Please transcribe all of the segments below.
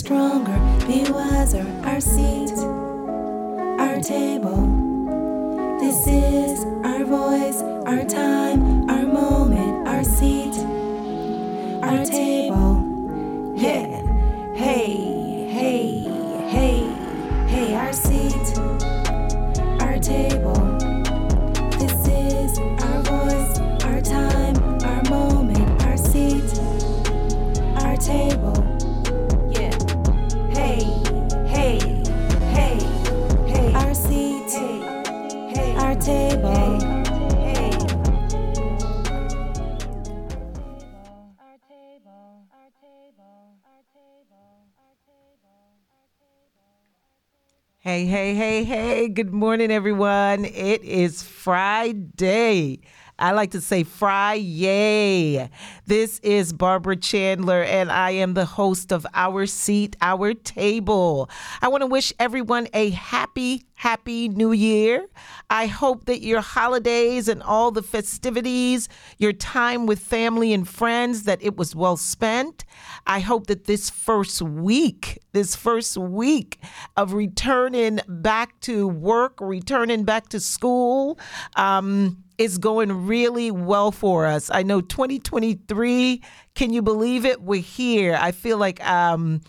stronger, be wiser. Our seat, our table. This is our voice, our time, Good morning, everyone. It is Friday. I like to say Friday. This is Barbara Chandler, and I am the host of Our Seat, Our Table. I want to wish everyone a happy, happy new year. I hope that your holidays and all the festivities, your time with family and friends, that it was well spent. I hope that this first week, this first week of returning back to work, returning back to school, um, is going really well for us. I know 2023, can you believe it? We're here. I feel like um,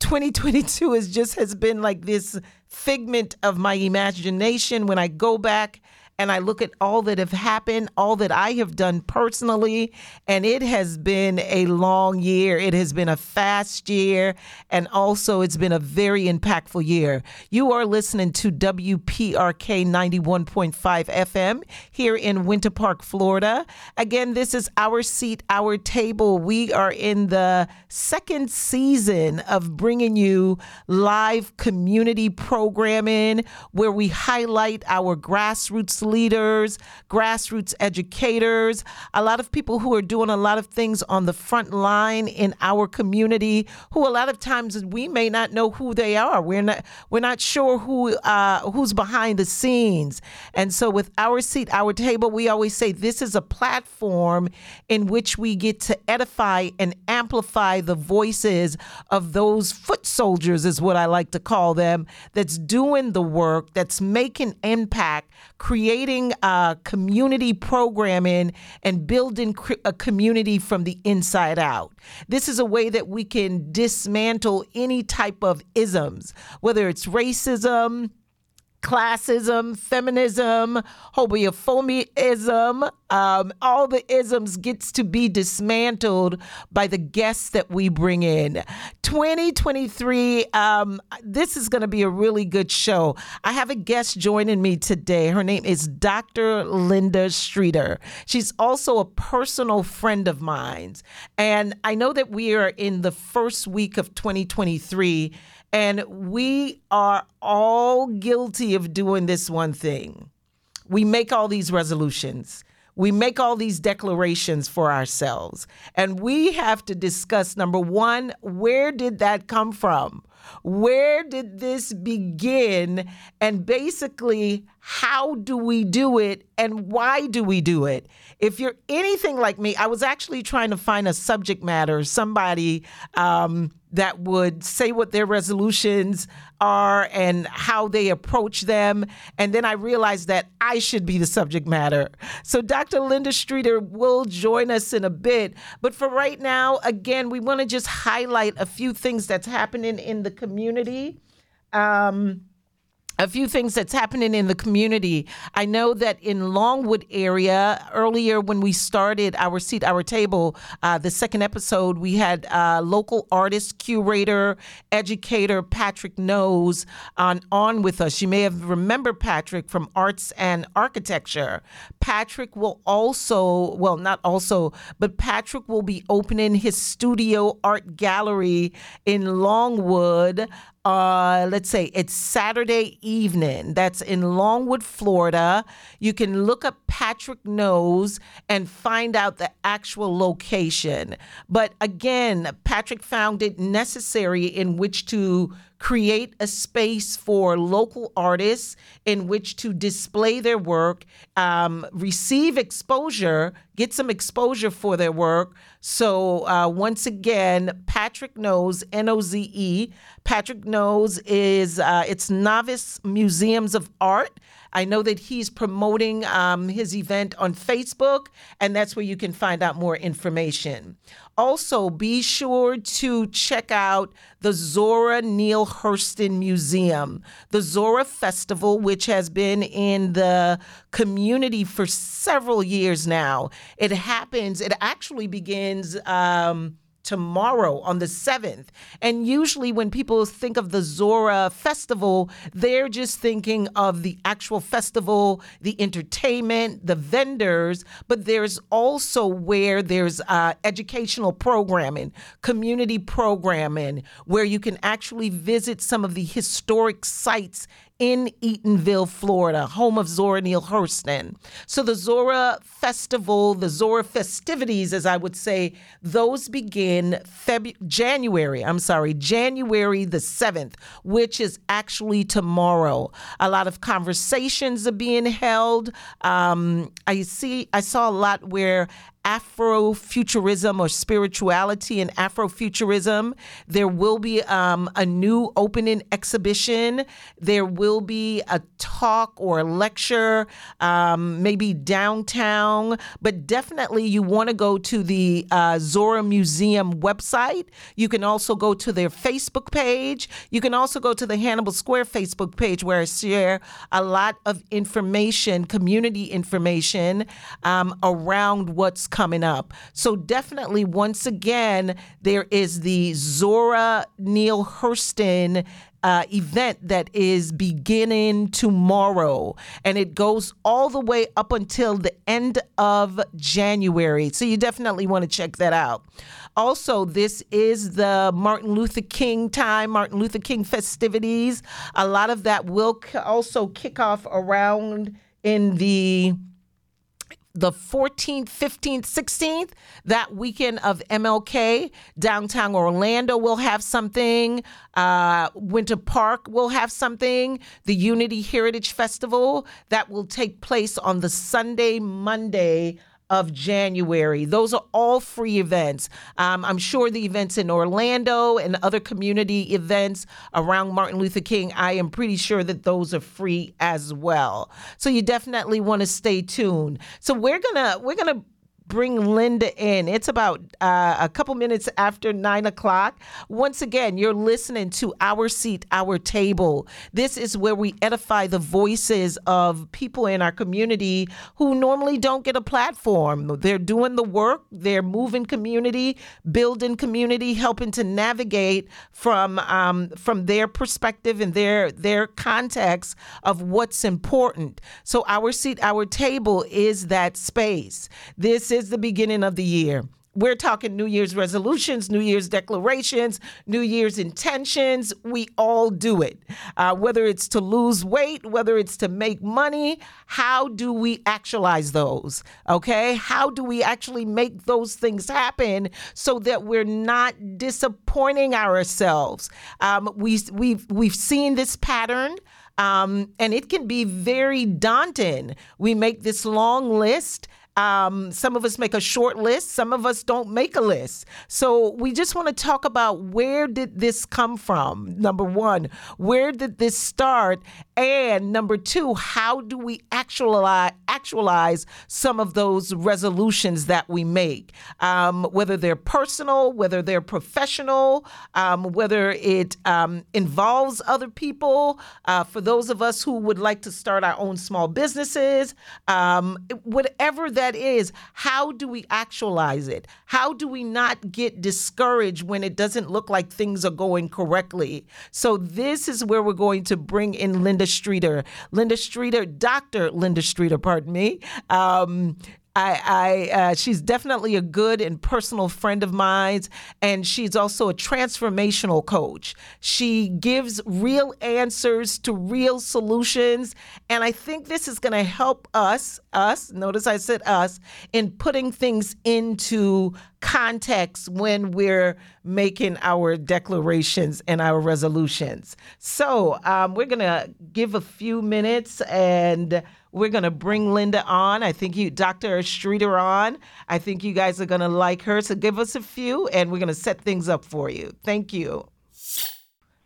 2022 is just has been like this figment of my imagination when I go back and I look at all that have happened, all that I have done personally, and it has been a long year. It has been a fast year, and also it's been a very impactful year. You are listening to WPRK 91.5 FM here in Winter Park, Florida. Again, this is Our Seat, Our Table. We are in the second season of bringing you live community programming where we highlight our grassroots leaders, grassroots educators, a lot of people who are doing a lot of things on the front line in our community who a lot of times we may not know who they are. We're not we're not sure who uh, who's behind the scenes. And so with our seat, our table, we always say this is a platform in which we get to edify and amplify the voices of those foot soldiers is what I like to call them that's doing the work, that's making impact, creating uh, community programming and building a community from the inside out. This is a way that we can dismantle any type of isms, whether it's racism, classism, feminism, homophobism, um, all the isms gets to be dismantled by the guests that we bring in. 2023, um, this is going to be a really good show. I have a guest joining me today. Her name is Dr. Linda Streeter. She's also a personal friend of mine. And I know that we are in the first week of 2023 and we are all guilty of doing this one thing. We make all these resolutions. We make all these declarations for ourselves. And we have to discuss number one, where did that come from? Where did this begin? And basically, how do we do it and why do we do it? If you're anything like me, I was actually trying to find a subject matter, somebody um, that would say what their resolutions are and how they approach them. And then I realized that I should be the subject matter. So Dr. Linda Streeter will join us in a bit. But for right now, again, we want to just highlight a few things that's happening in the community. Um, a few things that's happening in the community. I know that in Longwood area earlier when we started our seat, our table, uh, the second episode, we had uh, local artist, curator, educator Patrick Noze on on with us. You may have remembered Patrick from Arts and Architecture. Patrick will also, well, not also, but Patrick will be opening his studio art gallery in Longwood uh, let's say it's Saturday evening. That's in Longwood, Florida. You can look up Patrick Noze and find out the actual location. But again, Patrick found it necessary in which to create a space for local artists in which to display their work, um, receive exposure, get some exposure for their work. So, uh, once again, Patrick Noze, N O Z E. Patrick Noze is, uh, it's Novice Museums of Art. I know that he's promoting um, his event on Facebook, and that's where you can find out more information. Also, be sure to check out the Zora Neale Hurston Museum, the Zora Festival, which has been in the community for several years now. It happens, it actually begins. Um, tomorrow on the 7th. And usually, when people think of the Zora Festival, they're just thinking of the actual festival, the entertainment, the vendors, but there's also where there's uh, educational programming, community programming, where you can actually visit some of the historic sites in Eatonville, Florida, home of Zora Neale Hurston. So the Zora Festival, the Zora festivities, as I would say, those begin February, January, I'm sorry, January the 7th, which is actually tomorrow. A lot of conversations are being held. Um, I see, I saw a lot where Afrofuturism or spirituality and Afrofuturism. There will be um, a new opening exhibition. There will be a talk or a lecture, um, maybe downtown, but definitely you want to go to the uh, Zora Museum website. You can also go to their Facebook page. You can also go to the Hannibal Square Facebook page where I share a lot of information, community information um, around what's coming up. So definitely, once again, there is the Zora Neale Hurston uh, event that is beginning tomorrow, and it goes all the way up until the end of January. So you definitely want to check that out. Also, this is the Martin Luther King time, Martin Luther King festivities. A lot of that will also kick off around in the the 14th, 15th, 16th, that weekend of MLK, downtown Orlando will have something. Uh, Winter Park will have something. The Unity Heritage Festival that will take place on the Sunday, Monday of January. Those are all free events. Um, I'm sure the events in Orlando and other community events around Martin Luther King, I am pretty sure that those are free as well. So you definitely want to stay tuned. So we're gonna we're gonna bring Linda in. It's about uh, a couple minutes after nine o'clock. Once again, you're listening to Our Seat, Our Table. This is where we edify the voices of people in our community who normally don't get a platform. They're doing the work, they're moving community, building community, helping to navigate from um, from their perspective and their their context of what's important. So Our Seat, Our Table is that space. This is the beginning of the year. We're talking New Year's resolutions, New Year's declarations, New Year's intentions. We all do it. Uh, whether it's to lose weight, whether it's to make money, how do we actualize those? Okay? How do we actually make those things happen so that we're not disappointing ourselves? Um, we, we've, we've seen this pattern. Um, and it can be very daunting. We make this long list um, some of us make a short list, some of us don't make a list. So we just want to talk about where did this come from? Number one, where did this start? And number two, how do we actualize actualize some of those resolutions that we make? Um, whether they're personal, whether they're professional, um, whether it um, involves other people. Uh, for those of us who would like to start our own small businesses, um, whatever that that is, how do we actualize it? How do we not get discouraged when it doesn't look like things are going correctly? So, this is where we're going to bring in Linda Streeter. Linda Streeter, Dr. Linda Streeter, pardon me. Um, I, I uh, she's definitely a good and personal friend of mine, and she's also a transformational coach. She gives real answers to real solutions, and I think this is going to help us. Us, notice I said us, in putting things into context when we're making our declarations and our resolutions. So um, we're going to give a few minutes and we're going to bring Linda on. I think you, Dr. Streeter, on. I think you guys are going to like her. So give us a few and we're going to set things up for you. Thank you.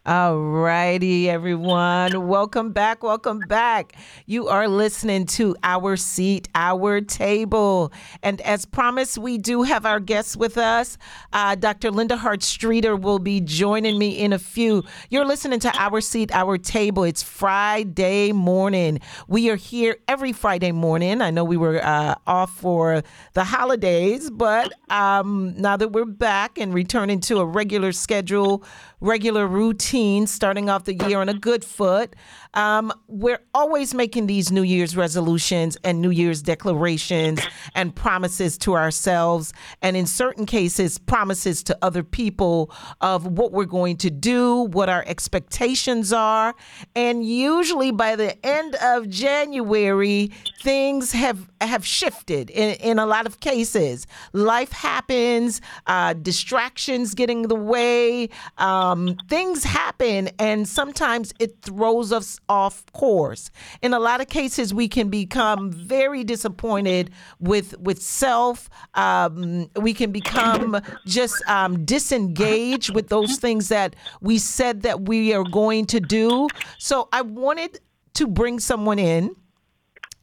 All righty, everyone. Welcome back. Welcome back. You are listening to Our Seat, Our Table. And as promised, we do have our guests with us. Uh, Dr. Linda Hart Streeter will be joining me in a few. You're listening to Our Seat, Our Table. It's Friday morning. We are here every Friday morning. I know we were uh, off for the holidays, but um, now that we're back and returning to a regular schedule, regular routine, starting off the year on a good foot. Um, we're always making these New Year's resolutions and New Year's declarations and promises to ourselves, and in certain cases, promises to other people of what we're going to do, what our expectations are. And usually by the end of January, things have, have shifted in, in a lot of cases. Life happens, uh, distractions get in the way, um, things happen, and sometimes it throws us off course. In a lot of cases, we can become very disappointed with with self. Um, we can become just um, disengaged with those things that we said that we are going to do. So I wanted to bring someone in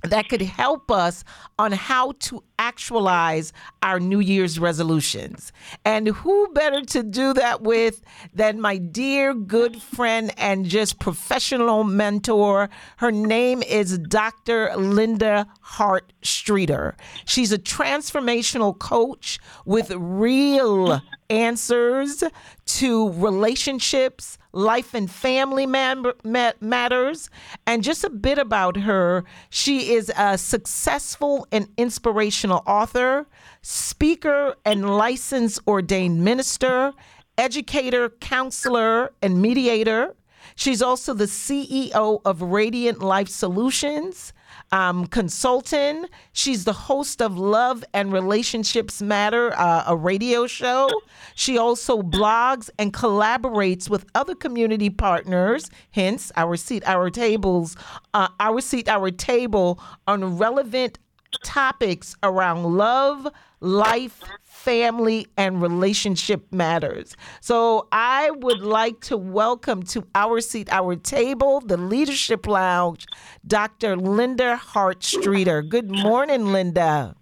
that could help us on how to actualize our New Year's resolutions. And who better to do that with than my dear good friend and just professional mentor? Her name is Dr. Linda Hart Streeter. She's a transformational coach with real answers to relationships, life and family matters. And just a bit about her she is a successful and inspirational author, speaker, and licensed ordained minister, educator, counselor, and mediator. She's also the CEO of Radiant Life Solutions, um, consultant. She's the host of Love and Relationships Matter, uh, a radio show. She also blogs and collaborates with other community partners, hence our seat, our tables, uh, our seat, our table on relevant topics around love, life, family, and relationship matters. So I would like to welcome to our seat, our table, the Leadership Lounge, Dr. Linda Hart Streeter. Good morning, Linda.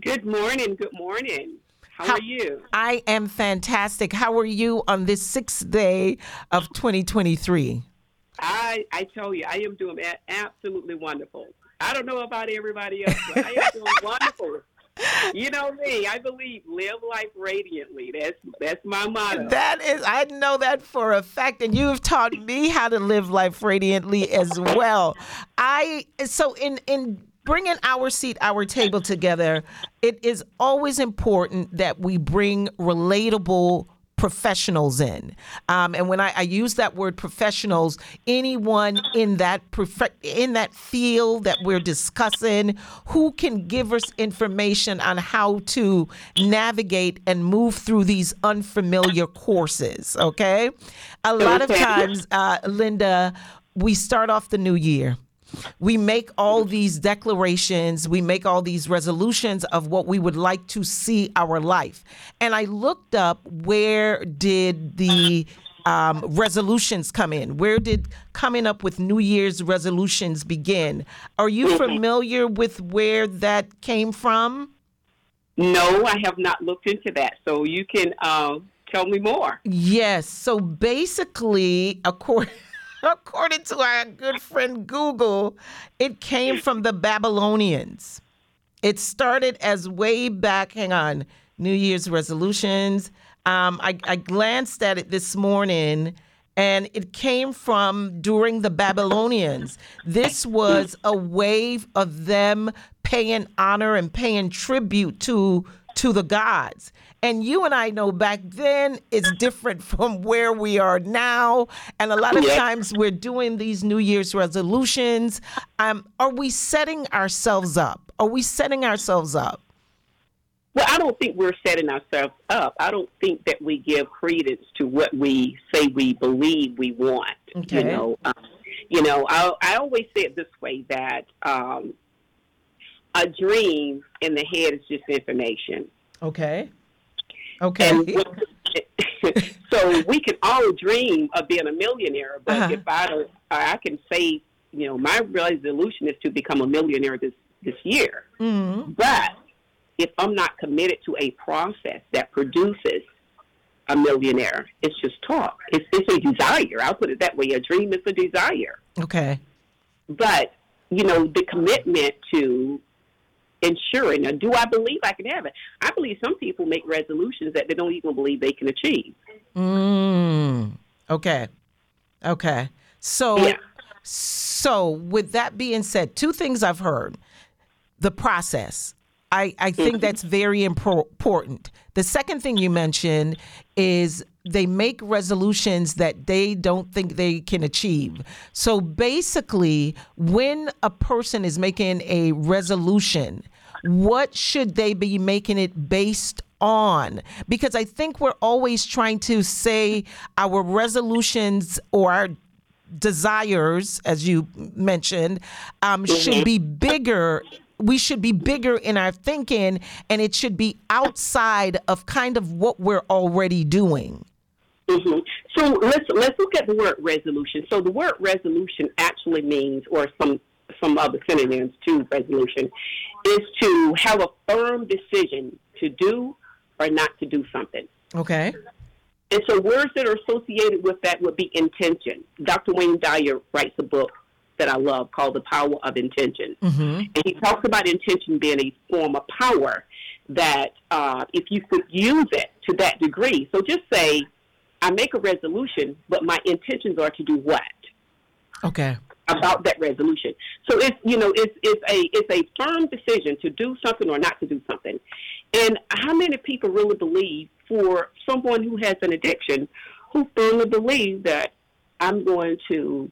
Good morning. Good morning. How, How, are you? I am fantastic. How are you on this sixth day of 2023? I I tell you, I am doing absolutely wonderful. I don't know about everybody else, but I am doing wonderful you know me. I believe live life radiantly. That's that's my motto. That is, I know that for a fact, and you have taught me how to live life radiantly as well. I so in in bringing our seat, our table together, it is always important that we bring relatable professionals in. Um, and when I, I, use that word professionals, anyone in that prof- in that field that we're discussing who can give us information on how to navigate and move through these unfamiliar courses. Okay, a lot of times, uh, Linda, we start off the new year we make all these declarations, we make all these resolutions of what we would like to see our life. And I looked up where did the um, resolutions come in? Where did coming up with New Year's resolutions begin? Are you familiar with where that came from? No, I have not looked into that. So you can uh, tell me more. Yes. So basically, according according to our good friend Google, it came from the Babylonians. It started as way back, hang on, New Year's resolutions. Um, I, I glanced at it this morning and it came from during the Babylonians. This was a wave of them paying honor and paying tribute to to the gods. And you and I know back then it's different from where we are now. And a lot of times we're doing these New Year's resolutions. Um, are we setting ourselves up? Are we setting ourselves up? Well, I don't think we're setting ourselves up. I don't think that we give credence to what we say we believe we want. Okay. You know, um, you know. I, I always say it this way that um, a dream in the head is just information. Okay. Okay. So we can all dream of being a millionaire, but Uh-huh. if I don't, I can say, you know, my resolution is to become a millionaire this this year. Mhm. But if I'm not committed to a process that produces a millionaire, it's just talk. It's, it's a desire. I'll put it that way. A dream is a desire. Okay. But, you know, the commitment to ensuring, now, do I believe I can have it? I believe some people make resolutions that they don't even believe they can achieve. Mm. Okay. Okay. So Yeah. so with that being said, two things I've heard. The process. I, I think that's very impor- important. The second thing you mentioned is they make resolutions that they don't think they can achieve. So basically, when a person is making a resolution, what should they be making it based on? Because I think we're always trying to say our resolutions or our desires, as you mentioned, um, should be bigger. We should be bigger in our thinking, and it should be outside of kind of what we're already doing. Hmm So let's let's look at the word resolution. So the word resolution actually means, or some some other synonyms to resolution, is to have a firm decision to do or not to do something. Okay. And so words that are associated with that would be intention. Dr. Wayne Dyer writes a book that I love called The Power of Intention. Mm-hmm. And he talks about intention being a form of power that uh, if you could use it to that degree. So just say, I make a resolution, but my intentions are to do what? Okay. about that resolution. So it's you know it's it's a it's a firm decision to do something or not to do something. And how many people really believe for someone who has an addiction who firmly believe that I'm going to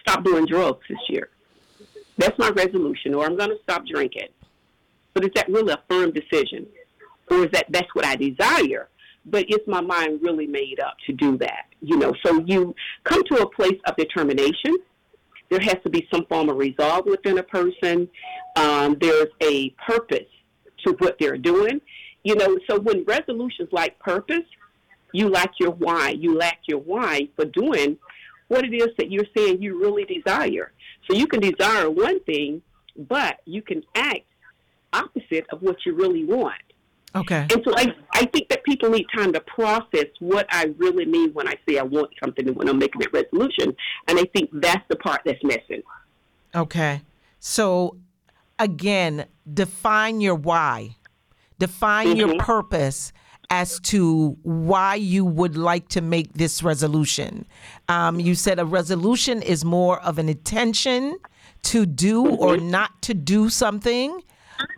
stop doing drugs this year. That's my resolution or I'm going to stop drinking. But is that really a firm decision? Or is that that's what I desire? But is my mind really made up to do that? You know, so you come to a place of determination there has to be some form of resolve within a person. Um, there's a purpose to what they're doing. You know, so when resolutions like purpose, you lack your why. You lack your why for doing what it is that you're saying you really desire. So you can desire one thing, but you can act opposite of what you really want. Okay. And so I, I think that people need time to process what I really mean when I say I want something and when I'm making that resolution. And I think that's the part that's missing. Okay. So again, define your why. Define your Mhm. purpose as to why you would like to make this resolution. Um, you said a resolution is more of an intention to do or not to do something,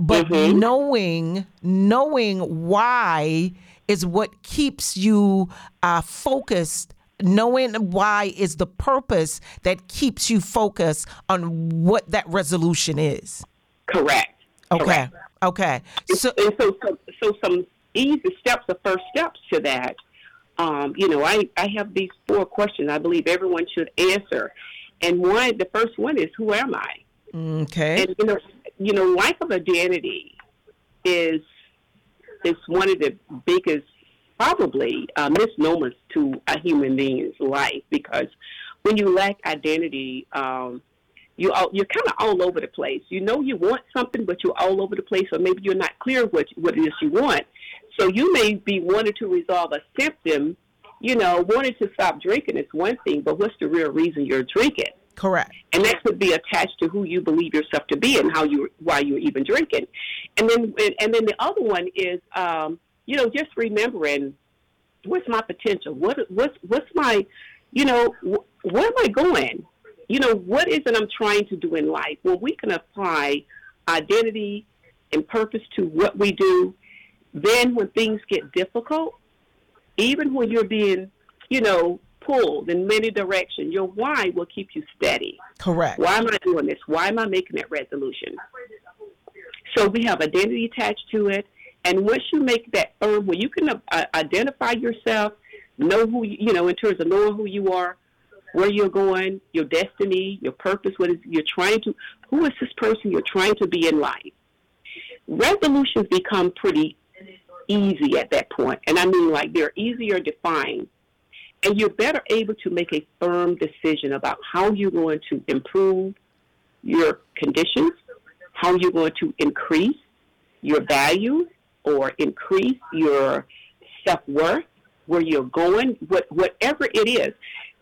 but knowing knowing why is what keeps you uh, focused knowing why is the purpose that keeps you focused on what that resolution is. Correct. Okay. Correct. Okay. So and so, so, so some easy steps, the first steps to that. Um, you know, I, I have these four questions I believe everyone should answer. And one, the first one is, who am I? okay. And you know, you know, lack of identity is is one of the biggest, probably uh, misnomers to a human being's life because when you lack identity, um, you all, you're kind of all over the place. You know you want something, but you're all over the place, or maybe you're not clear what what it is you want. So you may be wanting to resolve a symptom. You know, wanting to stop drinking is one thing, but what's the real reason you're drinking? Correct. and that could be attached to who you believe yourself to be and how you why you're even drinking. And then and, then the other one is um you know just remembering what's my potential? What what's what's my you know wh- where am i going? You know what is it i'm trying to do in life? Well we can apply identity and purpose to what we do, then when things get difficult, even when you're being, you know, pulled in many directions, your why will keep you steady. Correct. Why am I doing this? Why am I making that resolution? So we have identity attached to it. And once you make that firm, where you can uh, identify yourself, know who you, you know in terms of knowing who you are, where you're going, your destiny, your purpose, what is you're trying to, who is this person you're trying to be in life. Resolutions become pretty easy at that point, and I mean like they're easier defined, and you're better able to make a firm decision about how you're going to improve your conditions, how you're going to increase your value or increase your self worth, where you're going, what, whatever it is.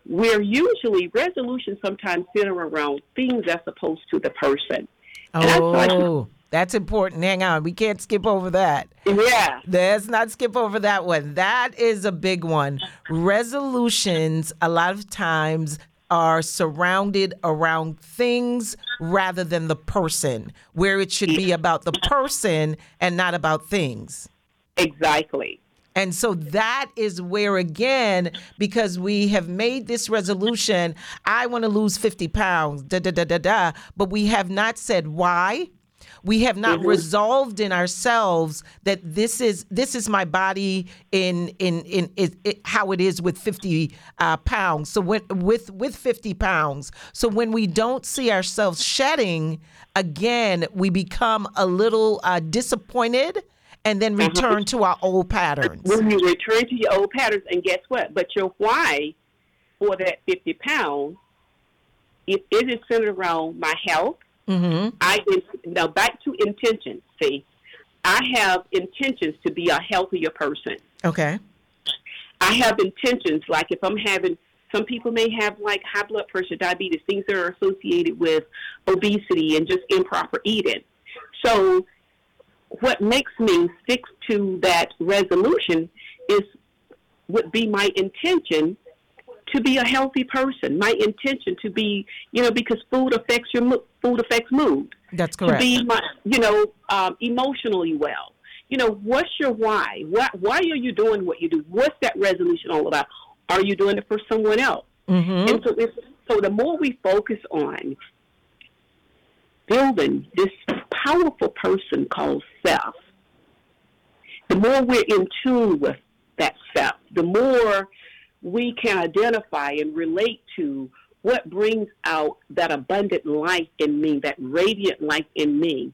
We're usually resolutions sometimes center around things as opposed to the person. Oh, that's important. Hang on. We can't skip over that. Yeah. Let's not skip over that one. That is a big one. Resolutions, a lot of times, are surrounded around things rather than the person, where it should be about the person and not about things. Exactly. And so that is where, again, because we have made this resolution, I want to lose 50 pounds, da da da da da, but we have not said why. We have not mm-hmm. resolved in ourselves that this is this is my body in in in, in, in how it is with 50 uh, pounds. So when, with with 50 pounds. So when we don't see ourselves shedding, again, we become a little uh, disappointed and then uh-huh. return to our old patterns. When you return to your old patterns, and guess what? But your why for that 50 pounds, if it is centered around my health, mm-hmm. I now back to intentions. See, I have intentions to be a healthier person. Okay. I have intentions like if I'm having some people may have like high blood pressure, diabetes, things that are associated with obesity and just improper eating. So what makes me stick to that resolution is would be my intention to be a healthy person. My intention to be, you know, because food affects your food affects mood. That's correct. To be, you know, um, emotionally well. You know, what's your why? Why why are you doing what you do? What's that resolution all about? Are you doing it for someone else? Mm-hmm. And so, if, so the more we focus on building this powerful person called self, the more we're in tune with that self, the more we can identify and relate to what brings out that abundant life in me, that radiant life in me,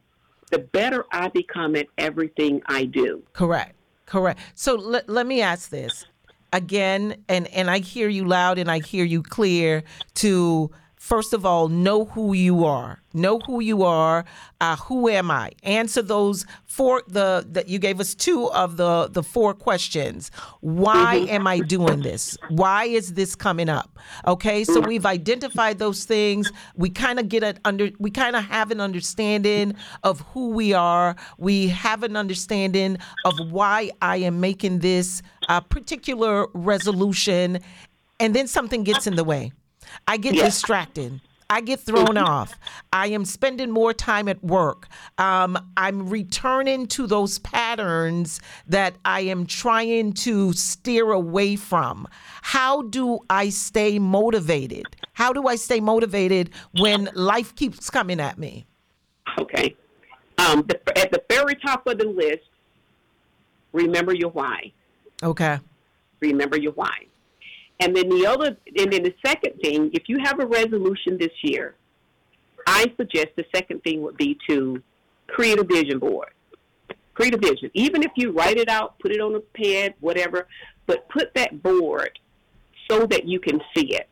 the better I become at everything I do. Correct. Correct. So let, let me ask this again, and, and I hear you loud and I hear you clear to first of all, know who you are. Know who you are. Uh, who am I? Answer those four. The that you gave us two of the the four questions. Why mm-hmm. am I doing this? Why is this coming up? Okay, so we've identified those things. We kind of get an under. We kind of have an understanding of who we are. We have an understanding of why I am making this uh, particular resolution, and then something gets in the way I get yeah. distracted. I get thrown off. I am spending more time at work. Um, I'm returning to those patterns that I am trying to steer away from. How do I stay motivated? How do I stay motivated when life keeps coming at me? Okay. Um, the, at the very top of the list, remember your why. Okay. Remember your why. And then the other, and then the second thing, if you have a resolution this year, I suggest the second thing would be to create a vision board. Create a vision. Even if you write it out, put it on a pad, whatever, but put that board so that you can see it.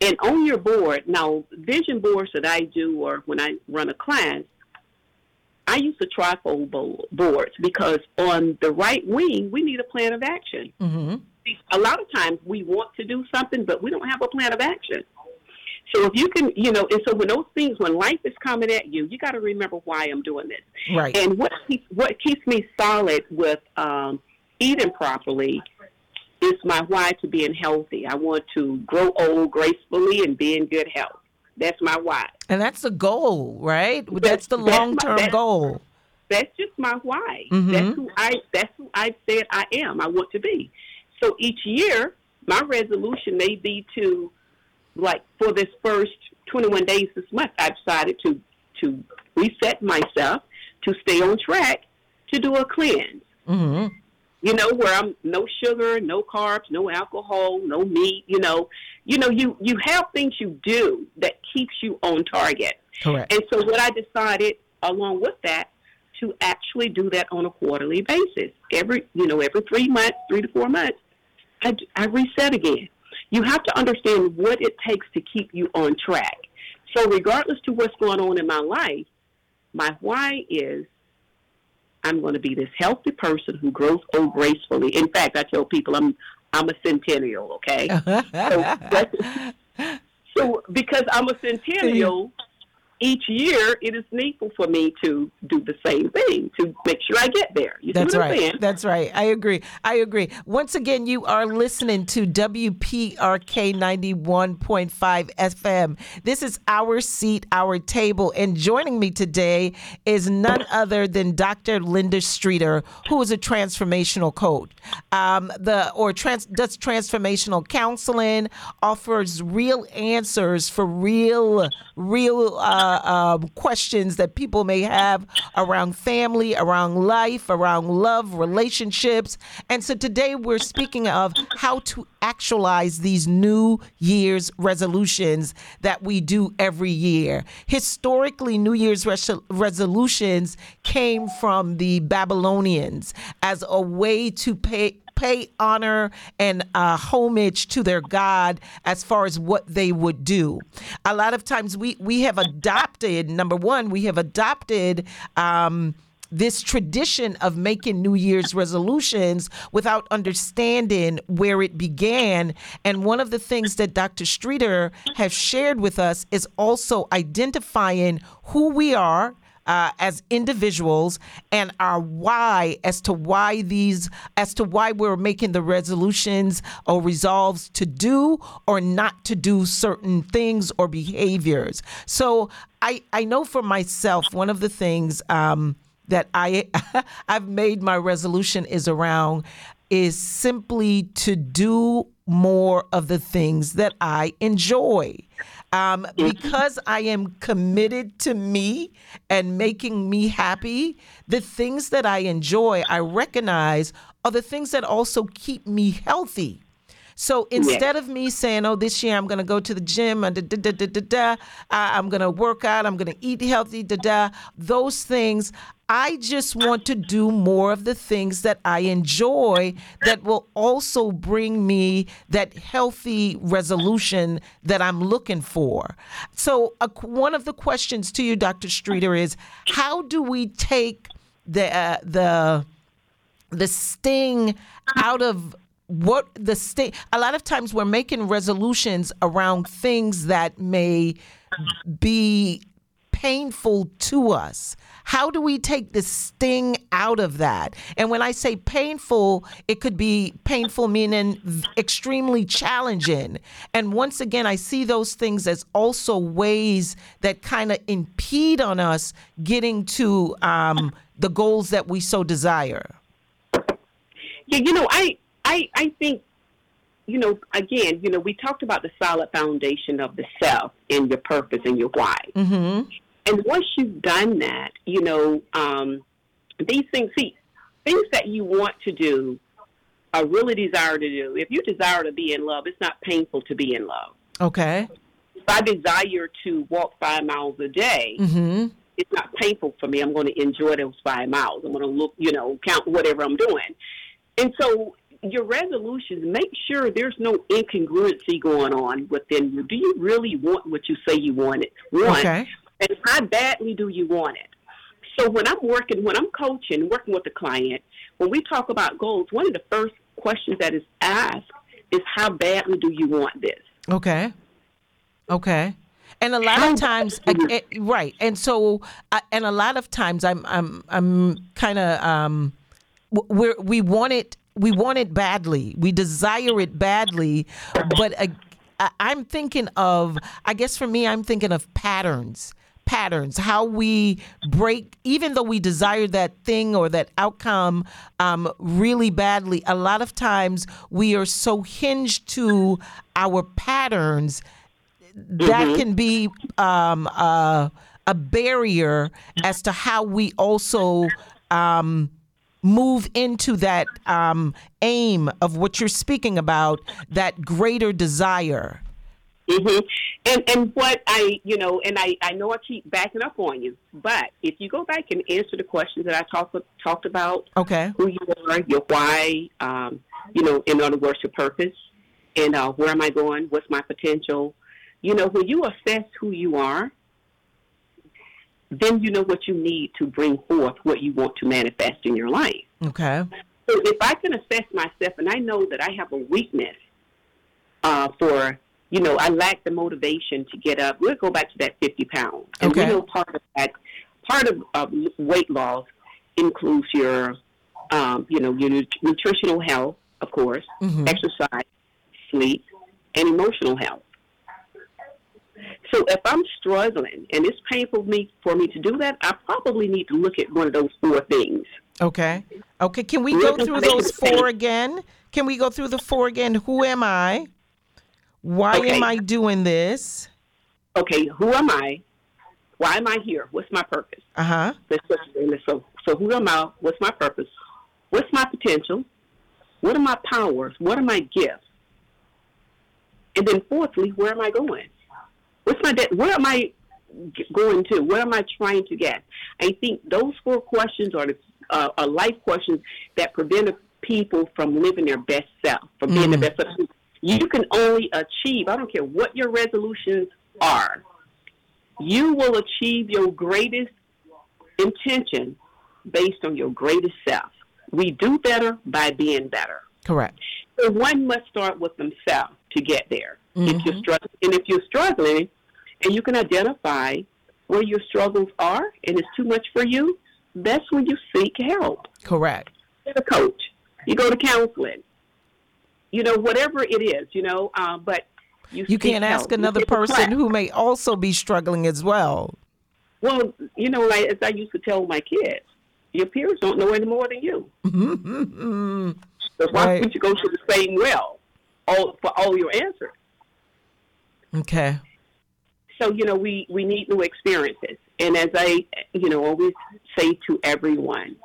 And on your board, now vision boards that I do or when I run a class, I use the trifold boards because on the right wing, we need a plan of action. Mm-hmm a lot of times we want to do something, but we don't have a plan of action. So if you can, you know, and so when those things, when life is coming at you, you got to remember why I'm doing this. Right. And what keeps, what keeps me solid with um, eating properly is my why to being healthy. I want to grow old gracefully and be in good health. That's my why. And that's the goal, right? That's, that's the long term goal. That's just my why. Mm-hmm. That's who I. That's who I said I am. I want to be. So each year, my resolution may be to, like, for this first 21 days this month, I decided to to reset myself to stay on track to do a cleanse. Mm-hmm. You know, where I'm no sugar, no carbs, no alcohol, no meat. You know, you know, you you have things you do that keeps you on target. Correct. And so, what I decided along with that to actually do that on a quarterly basis. Every, you know, every three months, three to four months, I, I reset again. You have to understand what it takes to keep you on track. So, regardless to what's going on in my life, my why is I'm going to be this healthy person who grows old gracefully. In fact, I tell people I'm I'm a centennial. Okay, so, because I'm a centennial, each year it is needful for me to do the same thing to make sure I get there. You That's right. Saying? That's right. I agree. I agree. Once again, you are listening to WPRK 91.5 FM. This is Our Seat, Our Table. And joining me today is none other than Dr. Linda Streeter, who is a transformational coach. Um, the or trans, does transformational counseling, offers real answers for real, real uh, uh, questions that people may have around family, around life, around love, relationships. And so today we're speaking of how to actualize these New Year's resolutions that we do every year. Historically, New Year's res- resolutions came from the Babylonians as a way to pay pay honor and uh, homage to their God as far as what they would do. A lot of times we we have adopted number one, we have adopted. Um, this tradition of making New Year's resolutions without understanding where it began. And one of the things that Dr. Streeter has shared with us is also identifying who we are uh, as individuals and our why as to why these as to why we're making the resolutions or resolves to do or not to do certain things or behaviors. So i i know for myself one of the things um, that i i've made my resolution is around is simply to do more of the things that I enjoy. Um, because I am committed to me and making me happy, the things that I enjoy, I recognize are the things that also keep me healthy. So instead of me saying, "Oh, this year I'm going to go to the gym," and da, da, da, da, da, I'm going to work out, I'm going to eat healthy, da, da, those things, I just want to do more of the things that I enjoy that will also bring me that healthy resolution that I'm looking for. So, one of the questions to you, Dr. Streeter, is how do we take the uh, the the sting out of what the state a lot of times we're making resolutions around things that may be painful to us how do we take the sting out of that and when i say painful it could be painful meaning extremely challenging and once again i see those things as also ways that kind of impede on us getting to um, the goals that we so desire yeah you know i I, I think, you know, again, you know, we talked about the solid foundation of the self and your purpose and your why. Mm-hmm. And once you've done that, you know, um, these things, see, things that you want to do are really desire to do. If you desire to be in love, it's not painful to be in love. Okay. If I desire to walk five miles a day, mm-hmm. it's not painful for me. I'm going to enjoy those five miles. I'm going to look, you know, count whatever I'm doing. And so your resolutions, make sure there's no incongruency going on within you. Do you really want what you say you want it? Want? Okay. And how badly do you want it? So when I'm working, when I'm coaching, working with the client, when we talk about goals, one of the first questions that is asked is how badly do you want this? Okay. Okay. And a lot of times, I, right? And so, and a lot of times, I'm, I'm, I'm kind of, um, we we want it we want it badly. We desire it badly, but uh, I, I'm thinking of, I guess for me, I'm thinking of patterns. Patterns, how we break, even though we desire that thing or that outcome um, really badly, a lot of times we are so hinged to our patterns that can be um, uh, a barrier as to how we also um, move into that um, aim of what you're speaking about, that greater desire. hmm And and what I you know, and I I know I keep backing up on you, but if you go back and answer the questions that I talked talked about, Okay. who you are, your why, um, you know, in other words, your purpose, and uh, where am I going? What's my potential? You know, when you assess who you are, then you know what you need to bring forth what you want to manifest in your life. Okay. So if I can assess myself and I know that I have a weakness uh, for, you know, I lack the motivation to get up. We'll go back to that 50 pounds. And Okay. we know part of that, part of uh, weight loss includes your, um, you know, your nutritional health, of course, Mhm. exercise, sleep, and emotional health. So if I'm struggling and it's painful for me for me to do that, I probably need to look at one of those four things. Okay. Okay. Can we go through those four again? Can we go through the four again? Who am I? Why Okay. am I doing this? okay, who am I? Why am I here? What's my purpose? Uh huh. Let's put it in this. So, so who am I? What's my purpose? What's my potential? What are my powers? What are my gifts? And then fourthly, where am I going? What's my de- where am I going to? Where am I trying to get? I think those four questions are the uh, are life questions that prevent people from living their best self, from being the best self. You can only achieve. I don't care what your resolutions are. You will achieve your greatest intention based on your greatest self. We do better by being better. Correct. So one must start with themselves to get there. If you're struggling, and if you're struggling, and you can identify where your struggles are, and it's too much for you, that's when you seek help. Correct. You Get a coach. You go to counseling. You know, whatever it is. You know, uh, but you You can't ask help. You another person who may also be struggling as well. Well, you know, like as I used to tell my kids, your peers don't know any more than you. So why Right. would you go to the same well all, for all your answers? Okay. So you know, we we need new experiences, and as I you know always say to everyone,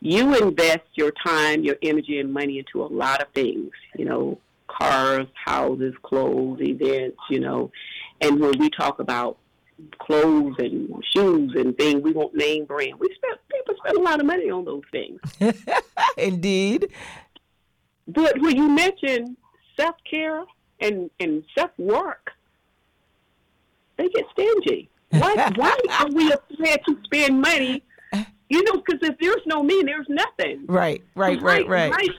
you invest your time, your energy, and money into a lot of things. You know, cars, houses, clothes, events. You know, and when we talk about clothes and shoes and things, we won't name brand. We spend people spend a lot of money on those things. Indeed. But when you mention self care and, and self work, they get stingy. Why, why are we afraid to spend money? You know, because if there's no me, there's nothing. Right. Right. Right. Right.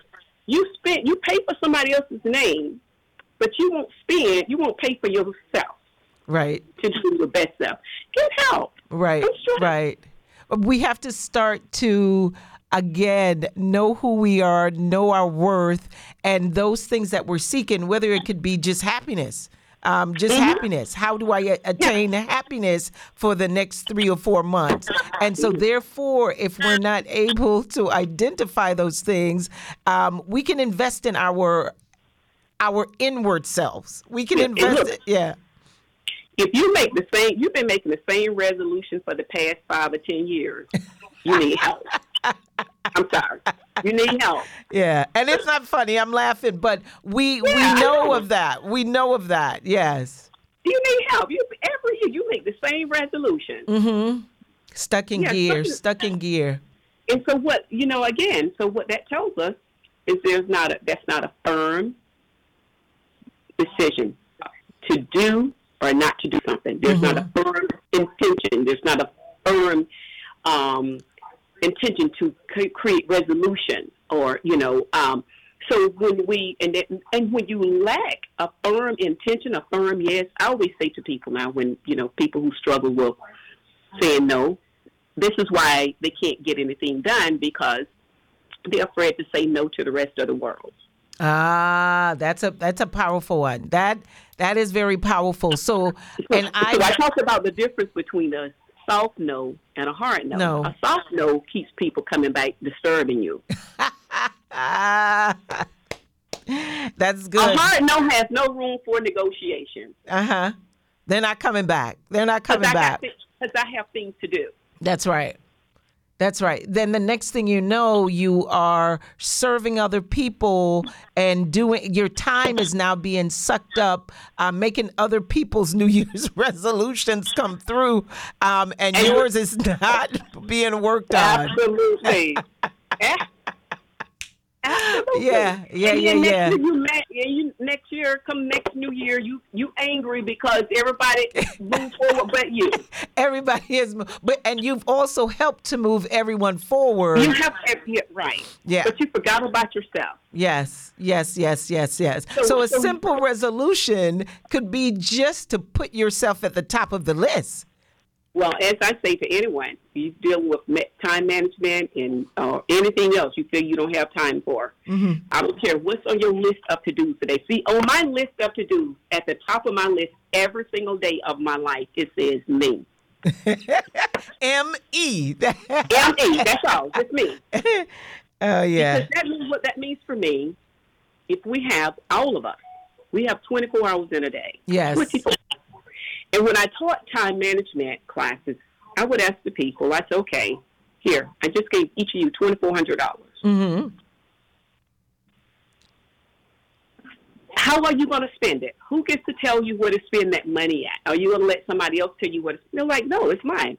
You spend, you pay for somebody else's name, but you won't spend, you won't pay for yourself Right. to do your best self. Get help. Right, right. We have to start to again know who we are, know our worth, and those things that we're seeking. Whether it could be just happiness, um, just Mm-hmm. happiness. How do I attain happiness for the next three or four months? And so, therefore, if we're not able to identify those things, um, we can invest in our our inward selves. We can invest. look- yeah. If you make the same, you've been making the same resolution for the past five or ten years. You need help. I'm sorry. You need help. Yeah, and it's not funny. I'm laughing, but we Yeah, we know know. of that. We know of that. Yes. You need help. You every year you make the same resolution. Mm-hmm. Stuck in Yeah, gear. stuck in- Stuck in gear. And so what you know again, so what that tells us is there's not a that's not a firm decision to do or not to do something. There's not a firm intention. There's not a firm um, intention to cre- create resolution or you know. Um, so when we and it, and when you lack a firm intention, a firm yes, I always say to people now when you know people who struggle with saying no, this is why they can't get anything done because they're afraid to say no to the rest of the world. Ah, that's a that's a powerful one. That that is very powerful. So, and I, so I talked about the difference between a soft no and a hard no. No. A soft no keeps people coming back disturbing you. that's A good. hard no has no room for negotiation. Uh huh. They're not coming back. They're not coming I, back. 'cause I have things to do. That's right. That's right. Then the next thing you know, you are serving other people and doing your time is now being sucked up, uh, making other people's New Year's resolutions come through, um, and And- yours is not being worked on. Absolutely. Eh? Absolutely. Yeah, yeah, and yeah, next yeah. Year you, yeah, you next year, come next New Year, you you angry because everybody moved forward but you. Everybody is, but and you've also helped to move everyone forward. You have yeah, right. Yeah. But you forgot about yourself. Yes, yes, yes, yes, yes. So- So a so- simple resolution could be just to put yourself at the top of the list. Well, as I say to anyone, you deal with time management and uh, anything else you feel you don't have time for. Mm-hmm. I don't care what's on your list of to dos today. See, on my list of to dos, at the top of my list every single day of my life, it says me. M E. M E. That's all. Just me. oh yeah. Because that means what that means for me. If we have all of us, we have 24 hours in a day. Yes. 24. And when I taught time management classes, I would ask the people, I said, okay, here, I just gave each of you $2,400. Mm-hmm. How are you going to spend it? Who gets to tell you where to spend that money at? Are you going to let somebody else tell you what? To, they're like, no, it's mine.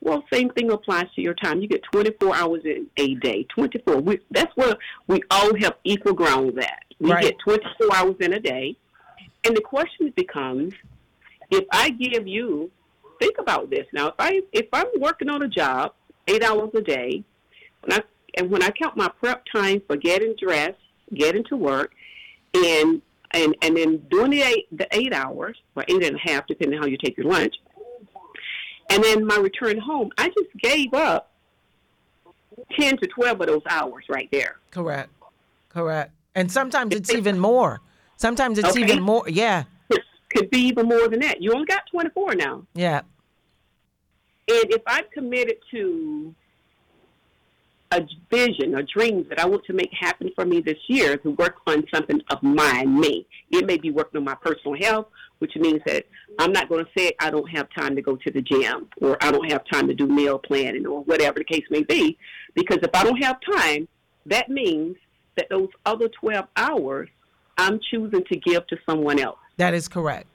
Well, same thing applies to your time. You get 24 hours in a day. 24. We, that's where we all have equal grounds at. We Right. get 24 hours in a day. And the question becomes, if I give you, think about this now. If I if I'm working on a job eight hours a day, when I and when I count my prep time for getting dressed, getting to work, and and and then doing the eight the eight hours or eight and a half, depending on how you take your lunch, and then my return home, I just gave up ten to twelve of those hours right there. Correct. Correct. And sometimes it's even more. Sometimes it's Okay. even more. Yeah. Could be even more than that. You only got twenty four now. Yeah. And if I'm committed to a vision, a dream that I want to make happen for me this year, to work on something of mine, me. It may be working on my personal health, which means that I'm not going to say I don't have time to go to the gym or I don't have time to do meal planning or whatever the case may be. Because if I don't have time, that means that those other 12 hours I'm choosing to give to someone else. That is correct.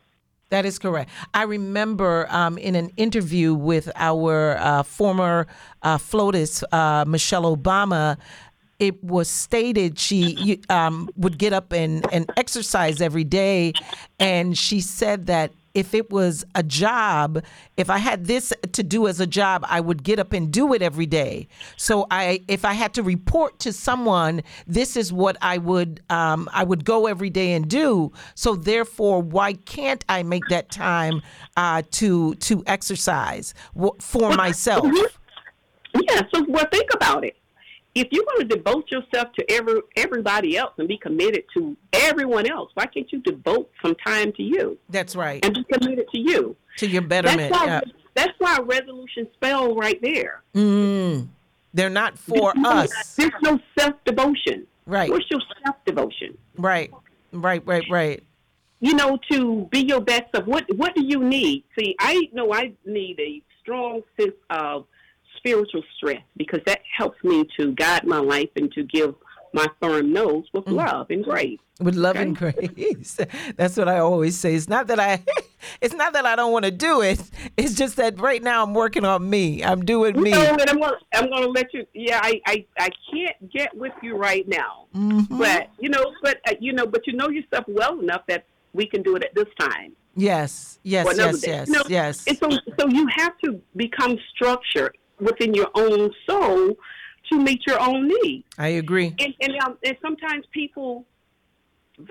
That is correct. I remember um, in an interview with our uh, former uh, FLOTUS, uh, Michelle Obama, it was stated she um, would get up and, and exercise every day. And she said that if it was a job, if I had this to do as a job, I would get up and do it every day. So I, if I had to report to someone, this is what I would, um, I would go every day and do. So therefore, why can't I make that time uh, to to exercise for myself? Yeah, so well, think about it. If you're going to devote yourself to every everybody else and be committed to everyone else, why can't you devote some time to you That's right. and be committed to you? To your betterment. That's why. yeah. That's why resolutions spell right there. Mm. They're not for There's no- us. There's no self devotion. Right. What's your self devotion? Right. Right. Right. Right. You know, to be your best of what what do you need? See, I know I need a strong sense of spiritual strength because that helps me to guide my life and to give my firm noes with love and grace. with love and grace. That's what I always say. It's not that I it's not that I don't want to do it. It's just that right now I'm working on me. I'm doing me. No, and I'm gonna I'm gonna let you. Yeah, I I, I can't get with you right now, Mhm. but you know, but uh, you know, but you know yourself well enough that we can do it at this time. Yes. Yes, yes, day. yes, You know, yes. And so, so you have to become structured within your own soul to meet your own needs. I agree. And and, um, and sometimes people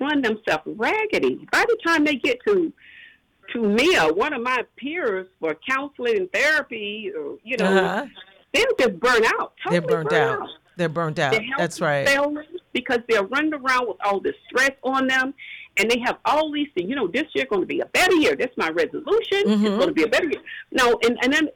run themselves raggedy. By the time they get to to me or one of my peers for counseling and therapy, or, you know, Uh-huh. they're just burnt out. They're Totally burnt out. They're burnt out. Health That's right. because they're running around with all this stress on them and they have all these things. You know, this year going to be a better year. That's my resolution. Mm-hmm. It's going to be a better year. No, and, and then.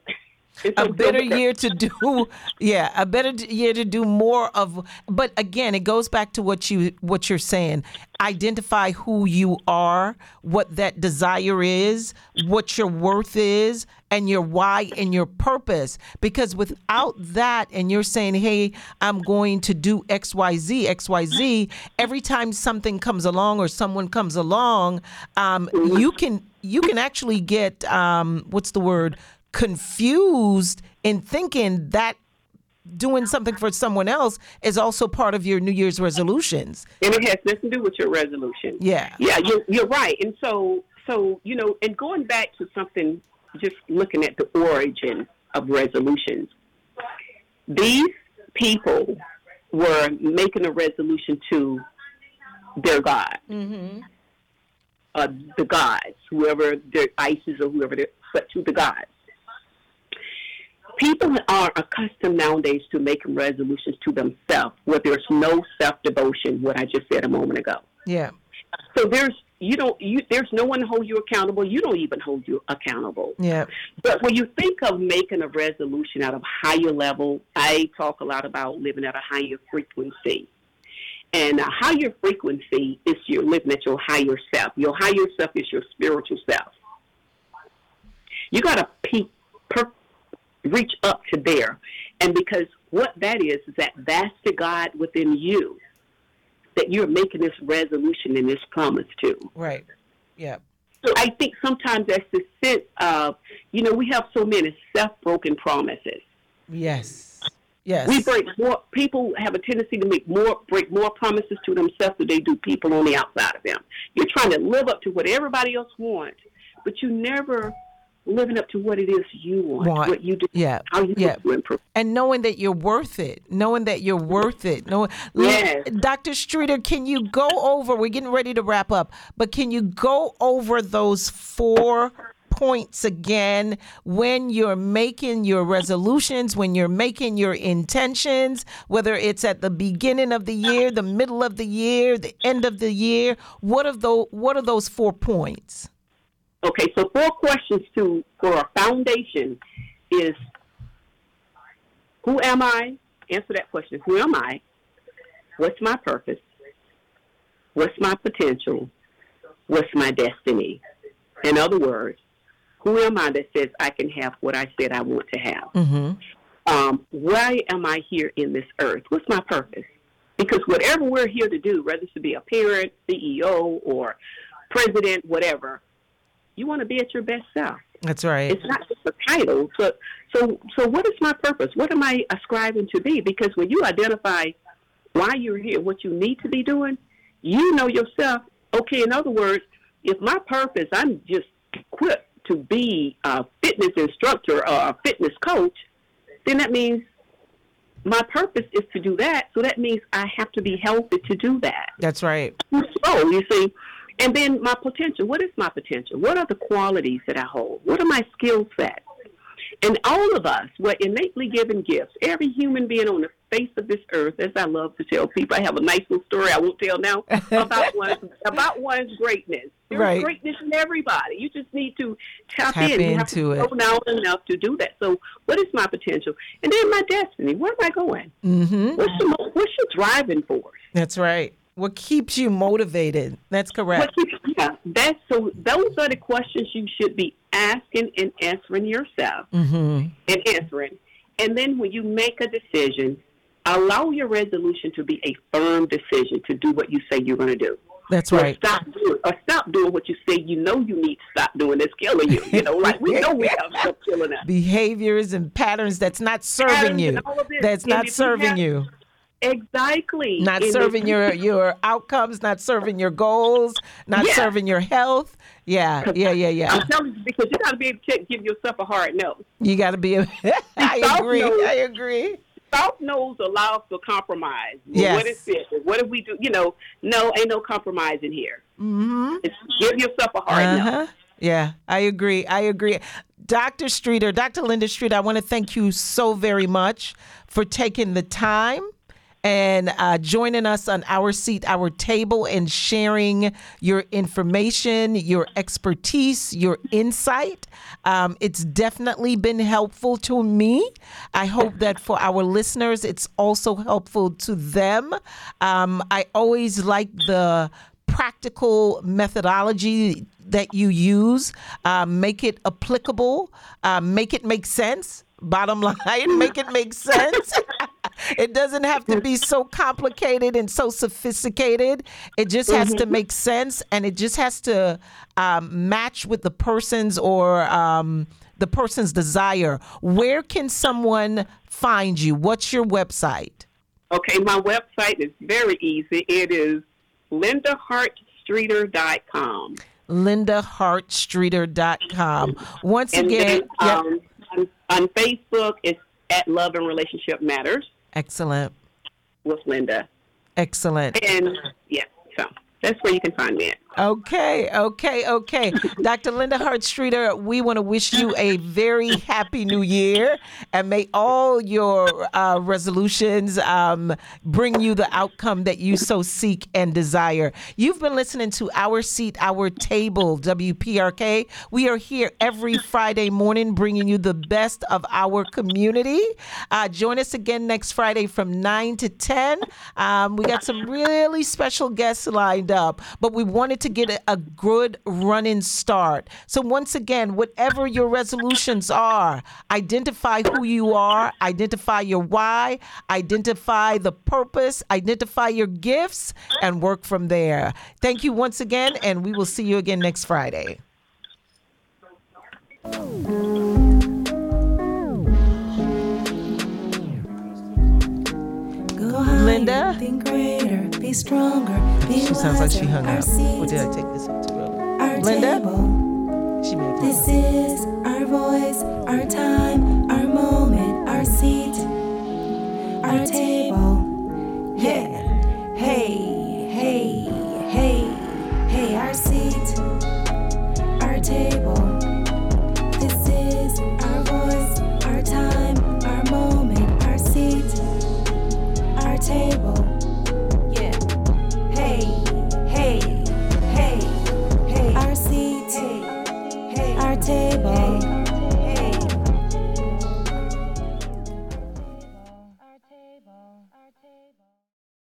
It's a better year to do yeah a better year to do more of but again it goes back to what you what you're saying. Identify who you are what that desire is what your worth is and your why and your purpose. Because without that and you're saying hey i'm going to do xyz xyz every time something comes along or someone comes along um, you can you can actually get um, what's the word confused in thinking that doing something for someone else is also part of your New Year's resolutions. and it has nothing to do with your resolution. Yeah. Yeah, you're, you're right. And so, so you know, and going back to something, just looking at the origin of resolutions, these people were making a resolution to their God, Mm-hmm. uh, the gods, whoever their Isis or whoever, they're, but to the gods. People are accustomed nowadays to making resolutions to themselves, where there's no self devotion. What I just said a moment ago. Yeah. So there's you don't you there's no one to hold you accountable. You don't even hold you accountable. Yeah. But when you think of making a resolution out of higher level, I talk a lot about living at a higher frequency. And a higher frequency is you're living at your higher self. Your higher self is your spiritual self. You got to peak, per, reach up to there. And because what that is, is that that's the God within you that you're making this resolution and this promise to. Right. Yeah. So I think sometimes that's the sense of, you know, we have so many self-broken promises. Yes. Yes. We break more. People have a tendency to make more, break more promises to themselves than they do people on the outside of them. You're trying to live up to what everybody else wants, but you never living up to what it is you want, Want. what you do, Yeah. how you Yeah. to improve. and knowing that you're worth it, knowing that you're worth it. No, Yes. Dr. Streeter, can you go over? We're getting ready to wrap up, but can you go over those four points again when you're making your resolutions, when you're making your intentions, whether it's at the beginning of the year, the middle of the year, the end of the year? What of those? What are those four points? Okay, so four questions to for a foundation is who am I? Answer that question. Who am I? What's my purpose? What's my potential? What's my destiny? In other words, who am I that says I can have what I said I want to have? Mm-hmm. um, why am I here in this earth? What's my purpose? Because whatever we're here to do, whether it's to be a parent, CEO, or president, whatever, you want to be at your best self. That's right. It's not just a title. So, so, so, what is my purpose? What am I ascribing to be? Because when you identify why you're here, what you need to be doing, you know yourself. Okay, in other words, if my purpose, I'm just equipped to be a fitness instructor or a fitness coach, then that means my purpose is to do that. So that means I have to be healthy to do that. That's right. So you see, and then my potential. What is my potential? What are the qualities that I hold? What are my skill sets? And all of us were innately given gifts. Every human being on the face of this earth, as I love to tell people, I have a nice little story I won't tell now about one's about one's greatness. There's Right. greatness in everybody. You just need to tap, Tap in. You have into to it. slow down enough to do that. So, what is my potential? And then my destiny. Where am I going? Mm-hmm. What's the what's your driving force? That's right. What keeps you motivated? That's correct. What you, yeah, that's so. Those are the questions you should be asking and answering yourself Mm-hmm. and answering. And then when you make a decision, allow your resolution to be a firm decision to do what you say you're going to do. That's Or right. stop doing, or stop doing what you say you know you need to stop doing. That's killing you. You know, like we know we have stuff killing us. Behaviors and patterns that's not serving Patterns you. and all of this. That's And not serving have- you. Exactly. Not serving you- your your outcomes. Not serving your goals. Not Yeah. serving your health. Yeah. Yeah. Yeah. Yeah. I'm telling you because you got to be able to give yourself a hard no. You got to be. A, I agree. knows. I agree. Soft noes allows for compromise. Yes. What is this? What if we do? You know, no, ain't no compromise in here. Mm-hmm. Give yourself a hard no. Uh-huh. Yeah, I agree. I agree. Dr. Streeter, Dr. Linda Streeter, I want to thank you so very much for taking the time and uh, joining us on our seat, our table, and sharing your information, your expertise, your insight. Um, it's definitely been helpful to me. I hope that for our listeners, it's also helpful to them. Um, I always like the practical methodology that you use. Uh, make it applicable, uh, make it make sense. Bottom line, make it make sense. it doesn't have to be so complicated and so sophisticated. It just has to make sense and it just has to um, match with the person's or um, the person's desire. Where can someone find you? What's your website? Okay, my website is very easy. It is lindahartstreeter.com. lindahartstreeter.com. Once And again, then, yep. um, on, on Facebook, it's at Love and Relationship Matters excellent. with Linda. Excellent. And yeah, so that's where you can find me at. Okay, okay, okay. Dr. Linda Hart Streeter, we want to wish you a very happy new year and may all your uh, resolutions um, bring you the outcome that you so seek and desire. You've been listening to Our Seat, Our Table, WPRK. We are here every Friday morning bringing you the best of our community. Uh, join us again next Friday from 9 to 10. Um, we got some really special guests lined up, but we wanted to get a, a good running start. So, once again, whatever your resolutions are, identify who you are, identify your why, identify the purpose, identify your gifts, and work from there. Thank you once again, and we will see you again next Friday. Linda? Think greater, be stronger, be She sounds like she hung up. What did I take this up to Linda? Table, she may This is our voice, our time, our moment, our seat, our table. Yeah. Hey, hey, hey, hey, our seat, our table. table. Yeah. Hey, hey, hey, hey. Our seat. Hey, hey. Our table. Hey.